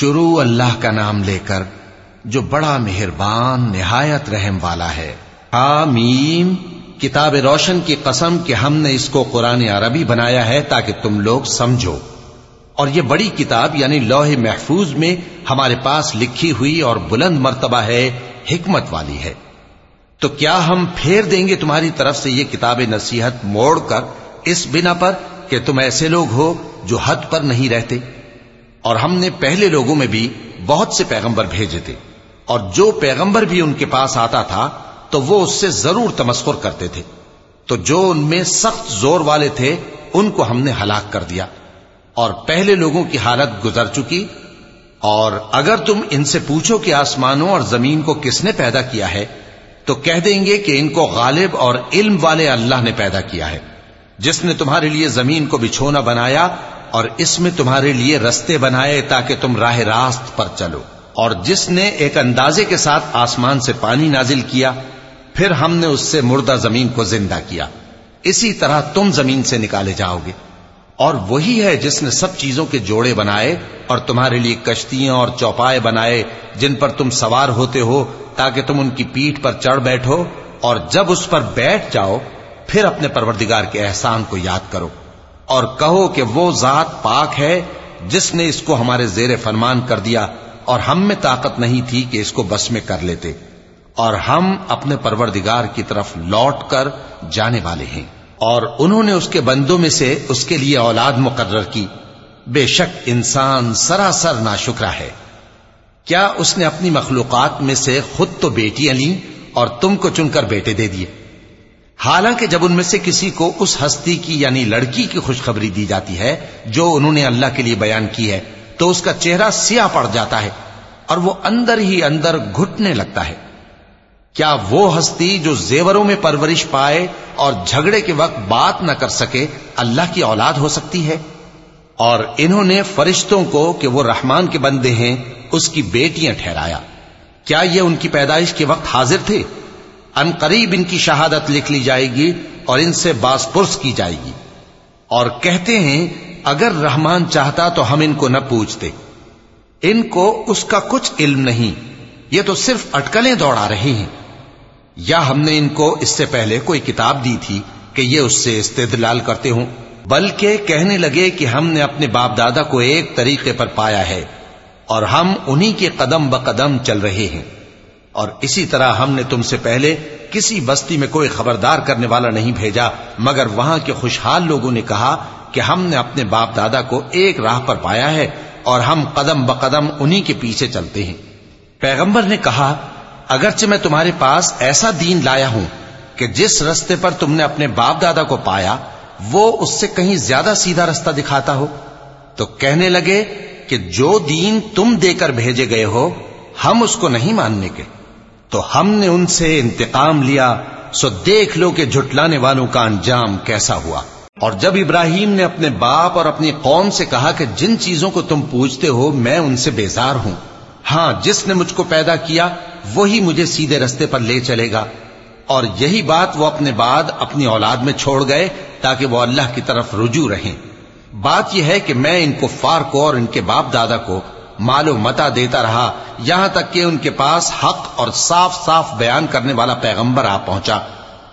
شروع اللہ کا نام لے کر جو بڑا مہربان، نہایت رحم والا ہے۔ حامیم کتاب روشن کی قسم کہ ہم نے اس کو قرآن عربی بنایا ہے تاکہ تم لوگ سمجھو۔ اور یہ بڑی کتاب یعنی لوح محفوظ میں ہمارے پاس لکھی ہوئی اور بلند مرتبہ ہے، حکمت والی ہے۔ تو کیا ہم پھیر دیں گے تمہاری طرف سے یہ کتاب نصیحت موڑ کر اس بنا پر کہ تم ایسے لوگ ہو جو حد پر نہیں رہتے؟ اور ہم نے پہلے لوگوں میں بھی بہت سے پیغمبر بھیجے تھے، اور جو پیغمبر بھی ان کے پاس آتا تھا، تو وہ اس سے ضرور تمسخر کرتے تھے۔ تو جو ان میں سخت زور والے تھے، ان کو ہم نے ہلاک کر دیا۔ اور پہلے لوگوں کی حالت گزر چکی۔ اور اگر تم ان سے پوچھو کہ آسمانوں اور زمین کو کس نے پیدا کیا ہے، تو کہہ دیں گے کہ ان کو غالب اور علم والے اللہ نے پیدا کیا ہے، جس نے تمہارے لیے زمین کو بچھونا بنایا اور اس میں تمہارے لیے رستے بنائے تاکہ تم راہ راست پر چلو۔ اور جس نے ایک اندازے کے ساتھ آسمان سے پانی نازل کیا، پھر ہم نے اس سے مردہ زمین کو زندہ کیا۔ اسی طرح تم زمین سے نکالے جاؤ گے۔ اور وہی ہے جس نے سب چیزوں کے جوڑے بنائے اور تمہارے لیے کشتیاں اور چوپائے بنائے، جن پر تم سوار ہوتے ہو تاکہ تم ان کی پیٹ پر چڑھ بیٹھو۔ اور جب اس پر بیٹھ جاؤ، پھر اپنے پروردگار کے احسان کو یاد کرو۔ اور کہو کہ وہ ذات پاک ہے جس نے اس کو ہمارے زیر فرمان کر دیا اور ہم میں طاقت نہیں تھی کہ اس کو بس میں کر لیتے اور ہم اپنے پروردگار کی طرف لوٹ کر جانے والے ہیں اور انہوں نے اس کے بندوں میں سے اس کے لیے اولاد مقرر کی۔ بے شک انسان سراسر نا ہے۔ کیا اس نے اپنی مخلوقات میں سے خود تو بیٹیاں لیں اور تم کو چن کر بیٹے دے دیے؟ حالانکہ جب ان میں سے کسی کو اس ہستی کی یعنی لڑکی کی خوشخبری دی جاتی ہے جو انہوں نے اللہ کے لیے بیان کی ہے، تو اس کا چہرہ سیاہ پڑ جاتا ہے اور وہ اندر ہی اندر گھٹنے لگتا ہے۔ کیا وہ ہستی جو زیوروں میں پرورش پائے اور جھگڑے کے وقت بات نہ کر سکے اللہ کی اولاد ہو سکتی ہے؟ اور انہوں نے فرشتوں کو کہ وہ رحمان کے بندے ہیں، اس کی بیٹیاں ٹھہرایا۔ کیا یہ ان کی پیدائش کے وقت حاضر تھے؟ ان قریب ان کی شہادت لکھ لی جائے گی اور ان سے باس پرس کی جائے گی۔ اور کہتے ہیں، اگر رحمان چاہتا تو ہم ان کو نہ پوچھتے۔ ان کو اس کا کچھ علم نہیں، یہ تو صرف اٹکلیں دوڑا رہے ہیں۔ یا ہم نے ان کو اس سے پہلے کوئی کتاب دی تھی کہ یہ اس سے استدلال کرتے ہوں، بلکہ کہنے لگے کہ ہم نے اپنے باپ دادا کو ایک طریقے پر پایا ہے اور ہم انہی کے قدم بقدم چل رہے ہیں۔ اور اسی طرح ہم نے تم سے پہلے کسی بستی میں کوئی خبردار کرنے والا نہیں بھیجا، مگر وہاں کے خوشحال لوگوں نے کہا کہ ہم نے اپنے باپ دادا کو ایک راہ پر پایا ہے اور ہم قدم بقدم انہی کے پیچھے چلتے ہیں۔ پیغمبر نے کہا، اگرچہ میں تمہارے پاس ایسا دین لایا ہوں کہ جس رستے پر تم نے اپنے باپ دادا کو پایا، وہ اس سے کہیں زیادہ سیدھا رستہ دکھاتا ہو۔ تو کہنے لگے کہ جو دین تم دے کر بھیجے گئے ہو، ہم اس کو نہیں ماننے کے۔ تو ہم نے ان سے انتقام لیا، سو دیکھ لو کہ جھٹلانے والوں کا انجام کیسا ہوا۔ اور جب ابراہیم نے اپنے باپ اور اپنی قوم سے کہا کہ جن چیزوں کو تم پوچھتے ہو، میں ان سے بیزار ہوں۔ ہاں جس نے مجھ کو پیدا کیا، وہی مجھے سیدھے رستے پر لے چلے گا۔ اور یہی بات وہ اپنے بعد اپنی اولاد میں چھوڑ گئے تاکہ وہ اللہ کی طرف رجوع رہیں۔ بات یہ ہے کہ میں ان کو فار کو اور ان کے باپ دادا کو مال و متا دیتا رہا یہاں تک کہ ان کے پاس حق اور صاف صاف بیان کرنے والا پیغمبر آ پہنچا۔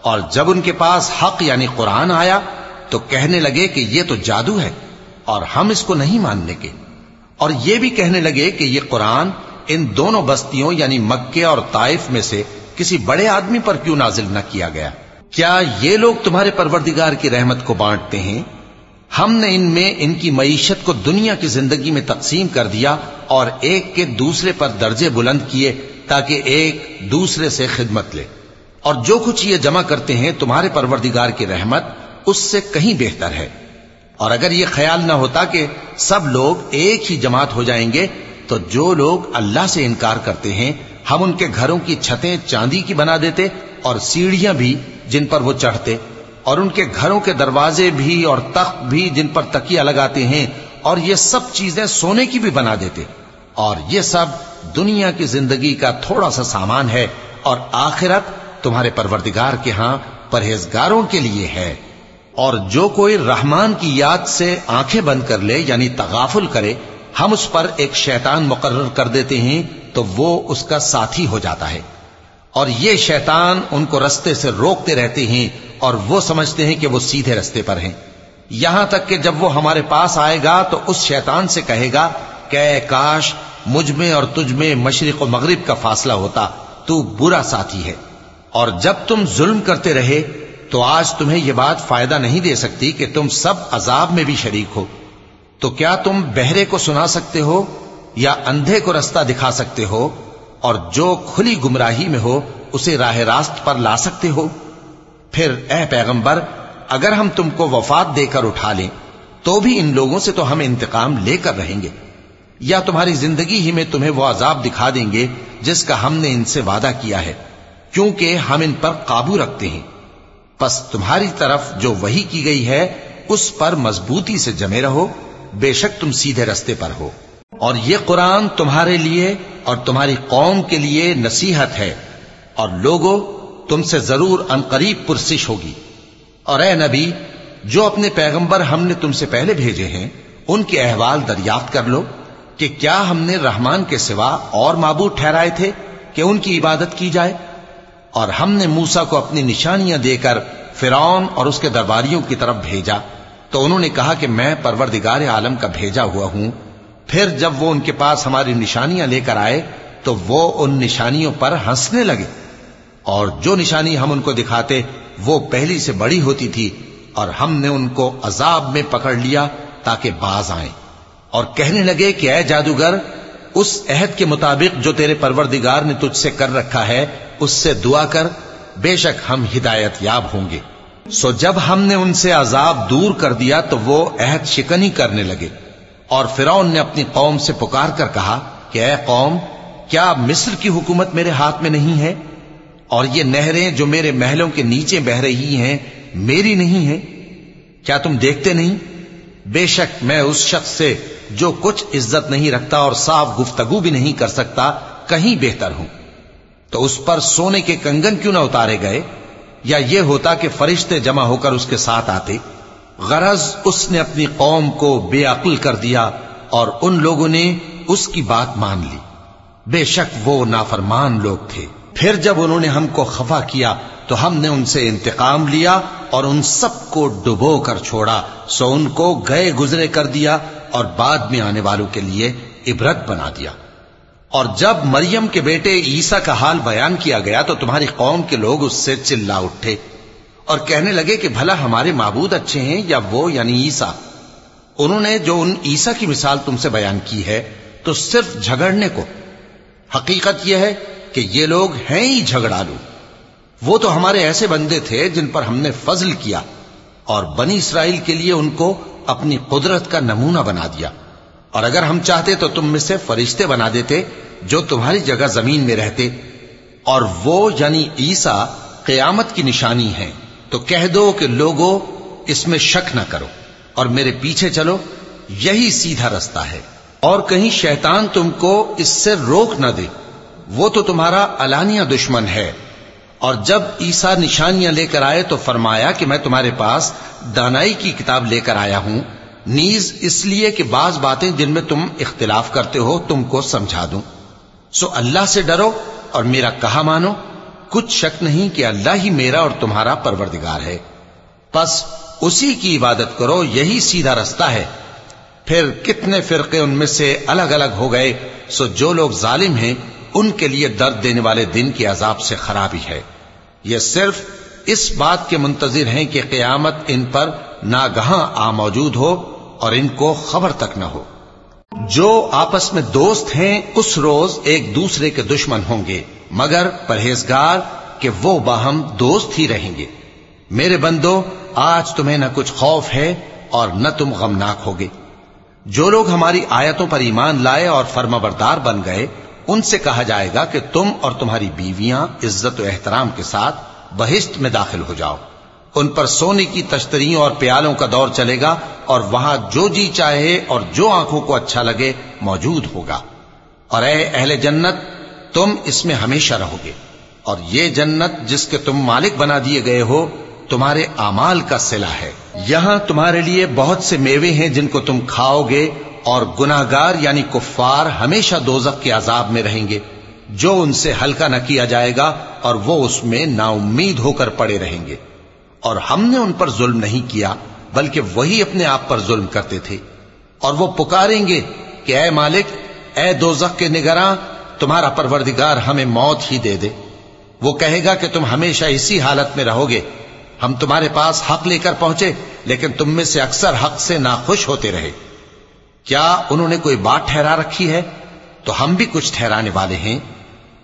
اور جب ان کے پاس حق یعنی قرآن آیا، تو کہنے لگے کہ یہ تو جادو ہے اور ہم اس کو نہیں ماننے کے۔ اور یہ بھی کہنے لگے کہ یہ قرآن ان دونوں بستیوں یعنی مکے اور طائف میں سے کسی بڑے آدمی پر کیوں نازل نہ کیا گیا۔ کیا یہ لوگ تمہارے پروردگار کی رحمت کو بانٹتے ہیں؟ ہم نے ان میں ان کی معیشت کو دنیا کی زندگی میں تقسیم کر دیا اور ایک کے دوسرے پر درجے بلند کیے تاکہ ایک دوسرے سے خدمت لے۔ اور جو کچھ یہ جمع کرتے ہیں تمہارے پروردگار کی رحمت، اس سے کہیں بہتر ہے۔ اور اگر یہ خیال نہ ہوتا کہ سب لوگ ایک ہی جماعت ہو جائیں گے، تو جو لوگ اللہ سے انکار کرتے ہیں، ہم ان کے گھروں کی چھتیں چاندی کی بنا دیتے اور سیڑھیاں بھی جن پر وہ چڑھتے اور ان کے گھروں کے دروازے بھی اور تخت بھی جن پر تکیا لگاتے ہیں اور یہ سب چیزیں سونے کی بھی بنا دیتے اور یہ سب دنیا کی زندگی کا تھوڑا سا سامان ہے اور آخرت تمہارے پروردگار کے ہاں پرہیزگاروں کے لیے ہے اور جو کوئی رحمان کی یاد سے آنکھیں بند کر لے یعنی تغافل کرے، ہم اس پر ایک شیطان مقرر کر دیتے ہیں تو وہ اس کا ساتھی ہو جاتا ہے۔ اور یہ شیطان ان کو رستے سے روکتے رہتے ہیں اور وہ سمجھتے ہیں کہ وہ سیدھے رستے پر ہیں۔ یہاں تک کہ جب وہ ہمارے پاس آئے گا تو اس شیطان سے کہے گا، کہ اے کاش مجھ میں اور تجھ میں مشرق و مغرب کا فاصلہ ہوتا، تو برا ساتھی ہے۔ اور جب تم ظلم کرتے رہے، تو آج تمہیں یہ بات فائدہ نہیں دے سکتی کہ تم سب عذاب میں بھی شریک ہو۔ تو کیا تم بہرے کو سنا سکتے ہو یا اندھے کو رستہ دکھا سکتے ہو؟ اور جو کھلی گمراہی میں ہو، اسے راہ راست پر لا سکتے ہو۔ پھر اے پیغمبر، اگر ہم تم کو وفات دے کر اٹھا لیں، تو بھی ان لوگوں سے تو ہم انتقام لے کر رہیں گے۔ یا تمہاری زندگی ہی میں تمہیں وہ عذاب دکھا دیں گے جس کا ہم نے ان سے وعدہ کیا ہے، کیونکہ ہم ان پر قابو رکھتے ہیں۔ پس تمہاری طرف جو وہی کی گئی ہے، اس پر مضبوطی سے جمے رہو، بے شک تم سیدھے رستے پر ہو۔ اور یہ قرآن تمہارے لیے اور تمہاری قوم کے لیے نصیحت ہے اور لوگوں تم سے ضرور انقریب پرسش ہوگی۔ اور اے نبی، جو اپنے پیغمبر ہم نے تم سے پہلے بھیجے ہیں، ان کے احوال دریافت کر لو کہ کیا ہم نے رحمان کے سوا اور معبود ٹھہرائے تھے کہ ان کی عبادت کی جائے۔ اور ہم نے موسا کو اپنی نشانیاں دے کر فرعون اور اس کے درباریوں کی طرف بھیجا۔ تو انہوں نے کہا کہ میں پروردگار عالم کا بھیجا ہوا ہوں۔ پھر جب وہ ان کے پاس ہماری نشانیاں لے کر آئے تو وہ ان نشانیوں پر ہنسنے لگے اور جو نشانی ہم ان کو دکھاتے وہ پہلی سے بڑی ہوتی تھی اور ہم نے ان کو عذاب میں پکڑ لیا تاکہ باز آئیں اور کہنے لگے کہ اے جادوگر، اس عہد کے مطابق جو تیرے پروردگار نے تجھ سے کر رکھا ہے، اس سے دعا کر، بے شک ہم ہدایت یاب ہوں گے۔ سو جب ہم نے ان سے عذاب دور کر دیا تو وہ عہد شکنی کرنے لگے۔ اور فرعون نے اپنی قوم سے پکار کر کہا کہ اے قوم، کیا مصر کی حکومت میرے ہاتھ میں نہیں ہے؟ اور یہ نہریں جو میرے محلوں کے نیچے بہ رہی ہیں، میری نہیں ہیں؟ کیا تم دیکھتے نہیں؟ بے شک میں اس شخص سے جو کچھ عزت نہیں رکھتا اور صاف گفتگو بھی نہیں کر سکتا، کہیں بہتر ہوں۔ تو اس پر سونے کے کنگن کیوں نہ اتارے گئے؟ یا یہ ہوتا کہ فرشتے جمع ہو کر اس کے ساتھ آتے؟ غرض اس نے اپنی قوم کو بے عقل کر دیا اور ان لوگوں نے اس کی بات مان لی۔ بے شک وہ نافرمان لوگ تھے۔ پھر جب انہوں نے ہم کو خفا کیا تو ہم نے ان سے انتقام لیا اور ان سب کو ڈبو کر چھوڑا۔ سو ان کو گئے گزرے کر دیا اور بعد میں آنے والوں کے لیے عبرت بنا دیا۔ اور جب مریم کے بیٹے عیسا کا حال بیان کیا گیا تو تمہاری قوم کے لوگ اس سے چلا اٹھے۔ اور کہنے لگے کہ بھلا ہمارے معبود اچھے ہیں یا وہ یعنی عیسا انہوں نے جو ان عیسا کی مثال تم سے بیان کی ہے، تو صرف جھگڑنے کو۔ حقیقت یہ ہے کہ یہ لوگ ہیں ہی جھگڑالو۔ وہ تو ہمارے ایسے بندے تھے جن پر ہم نے فضل کیا اور بنی اسرائیل کے لیے ان کو اپنی قدرت کا نمونہ بنا دیا۔ اور اگر ہم چاہتے تو تم میں سے فرشتے بنا دیتے جو تمہاری جگہ زمین میں رہتے۔ اور وہ یعنی عیسا قیامت کی نشانی ہے تو کہہ دو کہ لوگوں اس میں شک نہ کرو اور میرے پیچھے چلو، یہی سیدھا رستہ ہے۔ اور کہیں شیطان تم کو اس سے روک نہ دے، وہ تو تمہارا علانیہ دشمن ہے۔ اور جب عیسا نشانیاں لے کر آئے تو فرمایا کہ میں تمہارے پاس دانائی کی کتاب لے کر آیا ہوں۔ نیز اس لیے کہ بعض باتیں جن میں تم اختلاف کرتے ہو، تم کو سمجھا دوں۔ سو اللہ سے ڈرو اور میرا کہا مانو۔ کچھ شک نہیں کہ اللہ ہی میرا اور تمہارا پروردگار ہے۔ پس اسی کی عبادت کرو، یہی سیدھا رستہ ہے۔ پھر کتنے فرقے ان میں سے الگ الگ ہو گئے، سو جو لوگ ظالم ہیں، ان کے لیے درد دینے والے دن کی عذاب سے خرابی ہے۔ یہ صرف اس بات کے منتظر ہیں کہ قیامت ان پر ناگہاں آ موجود ہو اور ان کو خبر تک نہ ہو۔ جو آپس میں دوست ہیں، اس روز ایک دوسرے کے دشمن ہوں گے، مگر پرہیزگار کہ وہ باہم دوست ہی رہیں گے۔ میرے بندو، آج تمہیں نہ کچھ خوف ہے اور نہ تم غمناک ہوگے۔ جو لوگ ہماری آیتوں پر ایمان لائے اور فرما بردار بن گئے، ان سے کہا جائے گا کہ تم اور تمہاری بیویاں عزت و احترام کے ساتھ بہشت میں داخل ہو جاؤ۔ ان پر سونے کی تشتریوں اور پیالوں کا دور چلے گا اور وہاں جو جی چاہے اور جو آنکھوں کو اچھا لگے موجود ہوگا۔ اور اے اہل جنت، تم اس میں ہمیشہ رہو گے۔ اور یہ جنت جس کے تم مالک بنا دیے گئے ہو، تمہارے امال کا سلا ہے۔ یہاں تمہارے لیے بہت سے میوے ہیں جن کو تم کھاؤ گے اور گناہگار یعنی کفار ہمیشہ دوزخ کے عذاب میں رہیں گے۔ جو ان سے ہلکا نہ کیا جائے گا اور وہ اس میں نا امید ہو کر پڑے رہیں گے۔ اور ہم نے ان پر ظلم نہیں کیا، بلکہ وہی اپنے آپ پر ظلم کرتے تھے۔ اور وہ پکاریں گے کہ اے مالک، اے دوزخ کے نگراں، تمہارا پروردگار ہمیں موت ہی دے دے۔ وہ کہے گا کہ تم ہمیشہ اسی حالت میں رہو گے۔ ہم تمہارے پاس حق لے کر پہنچے، لیکن تم میں سے اکثر حق سے ناخوش ہوتے رہے۔ کیا انہوں نے کوئی بات ٹھہرا رکھی ہے؟ تو ہم بھی کچھ ٹھہرانے والے ہیں۔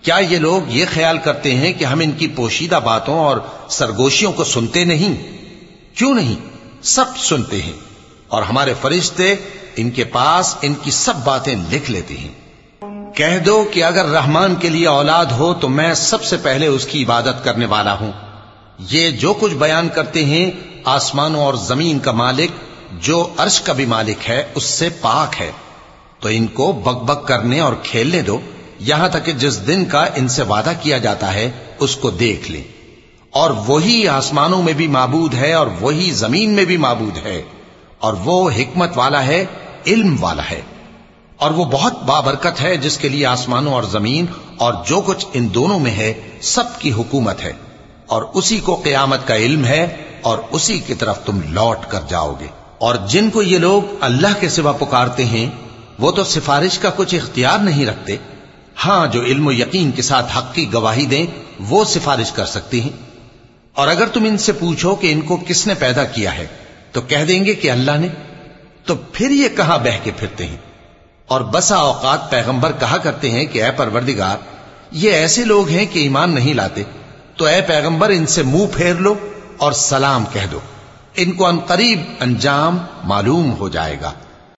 کیا یہ لوگ یہ خیال کرتے ہیں کہ ہم ان کی پوشیدہ باتوں اور سرگوشیوں کو سنتے نہیں؟ کیوں نہیں؟ سب سنتے ہیں اور ہمارے فرشتے ان کے پاس ان کی سب باتیں لکھ لیتے ہیں۔ کہہ دو کہ اگر رحمان کے لیے اولاد ہو تو میں سب سے پہلے اس کی عبادت کرنے والا ہوں۔ یہ جو کچھ بیان کرتے ہیں، آسمانوں اور زمین کا مالک، جو عرش کا بھی مالک ہے، اس سے پاک ہے۔ تو ان کو بک بک کرنے اور کھیلنے دو۔ یہاں تک کہ جس دن کا ان سے وعدہ کیا جاتا ہے، اس کو دیکھ لیں۔ اور وہی آسمانوں میں بھی معبود ہے اور وہی زمین میں بھی معبود ہے۔ اور وہ حکمت والا ہے، علم والا ہے۔ اور وہ بہت بابرکت ہے، جس کے لیے آسمانوں اور زمین اور جو کچھ ان دونوں میں ہے، سب کی حکومت ہے۔ اور اسی کو قیامت کا علم ہے، اور اسی کی طرف تم لوٹ کر جاؤ گے۔ اور جن کو یہ لوگ اللہ کے سوا پکارتے ہیں، وہ تو سفارش کا کچھ اختیار نہیں رکھتے۔ ہاں جو علم و یقین کے ساتھ حق کی گواہی دیں، وہ سفارش کر سکتی ہیں۔ اور اگر تم ان سے پوچھو کہ ان کو کس نے پیدا کیا ہے، تو کہہ دیں گے کہ اللہ نے۔ تو پھر یہ کہاں بہ کے پھرتے ہیں؟ اور بسا اوقات پیغمبر کہا کرتے ہیں کہ اے پروردگار، یہ ایسے لوگ ہیں کہ ایمان نہیں لاتے۔ تو اے پیغمبر، ان سے منہ پھیر لو اور سلام کہہ دو۔ ان کو ان قریب انجام معلوم ہو جائے گا۔